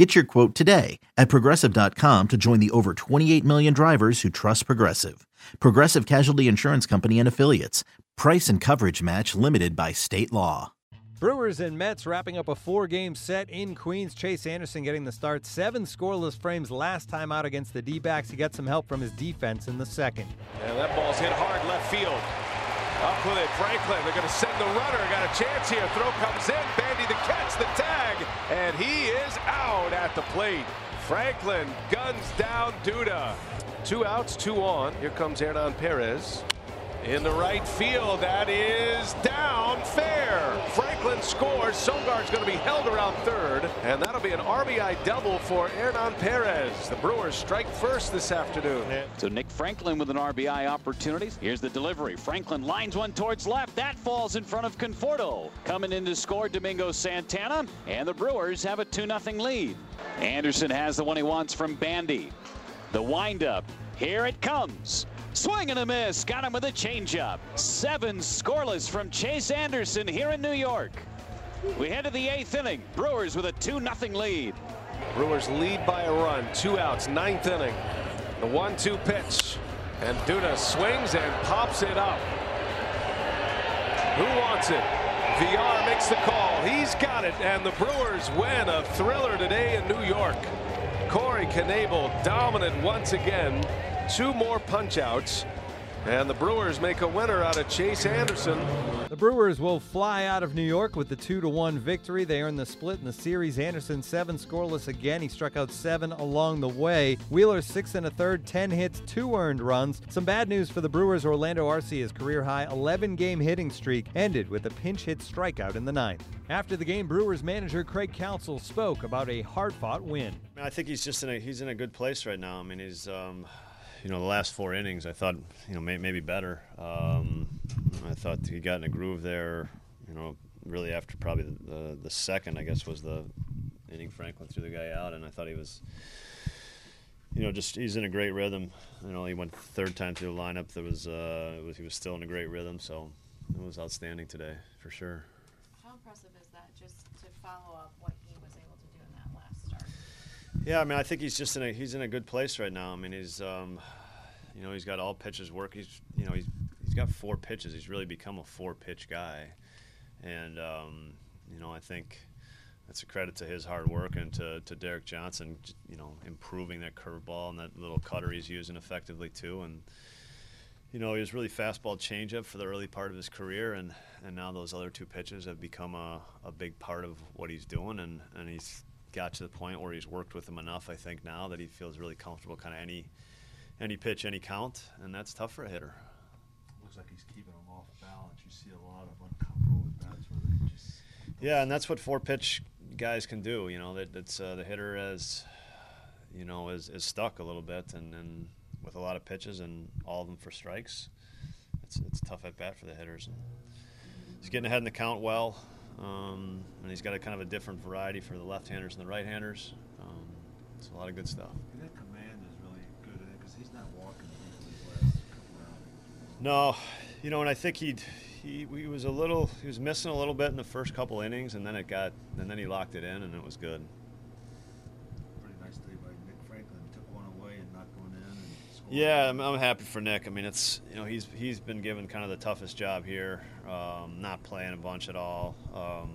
Get your quote today at progressive.com to join the over 28 million drivers who trust Progressive. Progressive Casualty Insurance Company and Affiliates. Price and coverage match limited by state law. Brewers and Mets wrapping up a four game set in Queens. Chase Anderson getting the start. Seven scoreless frames last time out against the D backs. He got some help from his defense in the second. And that ball's hit hard left field. Up with it, Franklin. They're going to send the runner. Got a chance here. Throw comes in. Bandy the catch, the tag, and he is out at the plate. Franklin guns down Duda. Two outs, two on. Here comes Hernan Perez. In the right field, that is down fair. Franklin scores. Sogard's going to be held around third, and that'll be an RBI double for Hernan Perez. The Brewers strike first this afternoon. So Nick Franklin with an RBI opportunity. Here's the delivery. Franklin lines one towards left. That falls in front of Conforto. Coming in to score Domingo Santana, and the Brewers have a 2-0 lead. Anderson has the one he wants from Bandy. The windup. Here it comes. Swing and a miss. Got him with a changeup. Seven scoreless from Chase Anderson here in New York. We head to the eighth inning. Brewers with a 2-0 lead. Brewers lead by a run. Two outs, ninth inning. The one-two pitch. And Duda swings and pops it up. Who wants it? VR makes the call. He's got it. And the Brewers win a thriller today in New York. Corey Knebel dominant once again. Two more punch-outs. And the Brewers make a winner out of Chase Anderson. The Brewers will fly out of New York with the 2 to 1 victory. They earn the split in the series. Anderson, seven scoreless again. He struck out seven along the way. Wheeler, six and a third, 10 hits, two earned runs. Some bad news for the Brewers. Orlando Arcia's career high 11 game hitting streak ended with a pinch hit strikeout in the ninth. After the game, Brewers manager Craig Counsell spoke about a hard fought win. I think he's just in a he's in a good place right now. I mean, he's um, you know the last four innings I thought you know may, maybe better. Um, I thought he got in a groove there. You know, really after probably the, the, the second I guess was the inning Franklin threw the guy out, and I thought he was. You know, just he's in a great rhythm. You know, he went third time through the lineup. There was, uh, was he was still in a great rhythm, so it was outstanding today for sure. How impressive is that? Just to follow up what he was able to do in that last start. Yeah, I mean, I think he's just in a he's in a good place right now. I mean, he's um, you know he's got all pitches work. He's you know he's he's got four pitches. He's really become a four pitch guy, and um, you know I think that's a credit to his hard work and to, to Derek Johnson. You know, improving that curveball and that little cutter he's using effectively too. And you know he was really fastball changeup for the early part of his career, and and now those other two pitches have become a, a big part of what he's doing, and and he's got to the point where he's worked with them enough, I think, now that he feels really comfortable, kind of any any pitch, any count, and that's tough for a hitter. Looks like he's keeping them off balance. You see a lot of uncomfortable at bats where they just. Yeah, and that's what four pitch guys can do. You know, that that's uh, the hitter as you know is, is stuck a little bit, and, and with a lot of pitches and all of them for strikes, it's it's tough at bat for the hitters. And he's getting ahead in the count well. Um, and he's got a kind of a different variety for the left-handers and the right-handers. Um, it's a lot of good stuff. And that command is really good because he's not walking. No, you know, and I think he'd, he he was a little he was missing a little bit in the first couple innings, and then it got and then he locked it in, and it was good. Pretty nice day by Nick Franklin. Took one away and knocked one in and scored. Yeah, I'm, I'm happy for Nick. I mean, it's you know he's he's been given kind of the toughest job here, um, not playing a bunch at all. Um,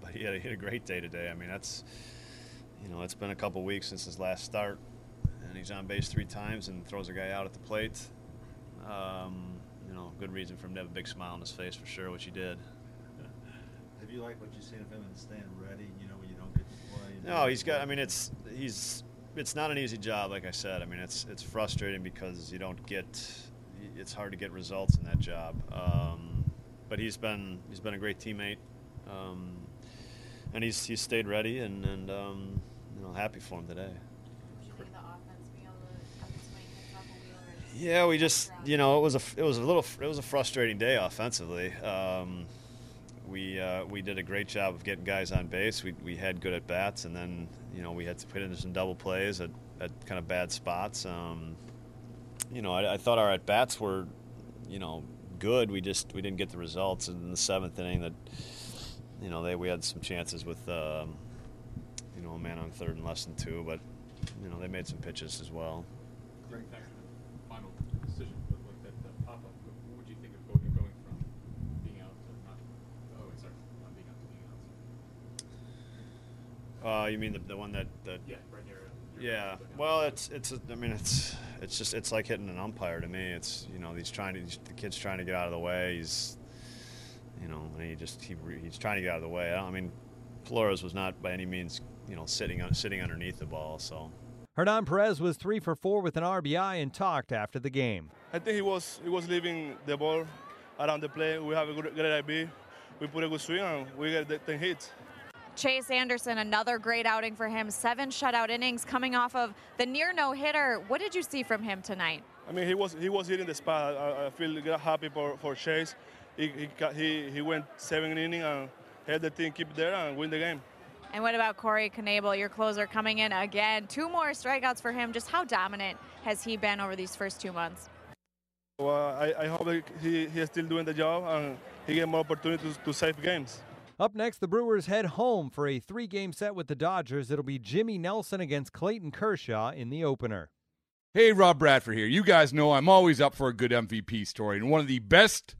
but he had, he had a great day today. I mean, that's you know it's been a couple weeks since his last start, and he's on base three times and throws a guy out at the plate. Um, you know, good reason for him to have a big smile on his face for sure, which he did. Have you liked what you've seen of him and staying ready? You know, when you don't get to play. No, he's got. I mean, it's he's it's not an easy job, like I said. I mean, it's it's frustrating because you don't get. It's hard to get results in that job. Um, but he's been he's been a great teammate, um, and he's he's stayed ready and and um, you know happy for him today. Do you think the offense be able to have the swing and Wheeler? Yeah, we just you know it was a it was a little it was a frustrating day offensively. Um, we uh, we did a great job of getting guys on base. We we had good at bats, and then you know we had to put in some double plays at, at kind of bad spots. Um, you know, I, I thought our at bats were you know good. We just we didn't get the results in the seventh inning. That you know they we had some chances with um, you know a man on third and less than two, but you know they made some pitches as well. Craig, back to the final decision, but like that, that pop up, what would you think of going, going from being out to not? Oh, sorry, not being out to being out. Uh, you mean the, the one that, that Yeah, right here. Yeah. Well, it's it's. I mean, it's it's just it's like hitting an umpire to me. It's you know he's trying to he's, the kid's trying to get out of the way. He's you know and he just he, he's trying to get out of the way. I, I mean, Flores was not by any means you know sitting on sitting underneath the ball. So Hernan Perez was three for four with an RBI and talked after the game. I think he was he was leaving the ball around the play. We have a good, good IB. We put a good swing and we get the 10 hits. Chase Anderson, another great outing for him. Seven shutout innings coming off of the near no hitter. What did you see from him tonight? I mean, he was he was hitting the spot. I, I feel happy for, for Chase. He, he, he, went seven innings and had the team keep there and win the game. And what about Corey Knebel, your closer, coming in again? Two more strikeouts for him. Just how dominant has he been over these first two months? Well, I, I hope he, he is still doing the job and he get more opportunities to save games. Up next, the Brewers head home for a three game set with the Dodgers. It'll be Jimmy Nelson against Clayton Kershaw in the opener. Hey, Rob Bradford here. You guys know I'm always up for a good MVP story, and one of the best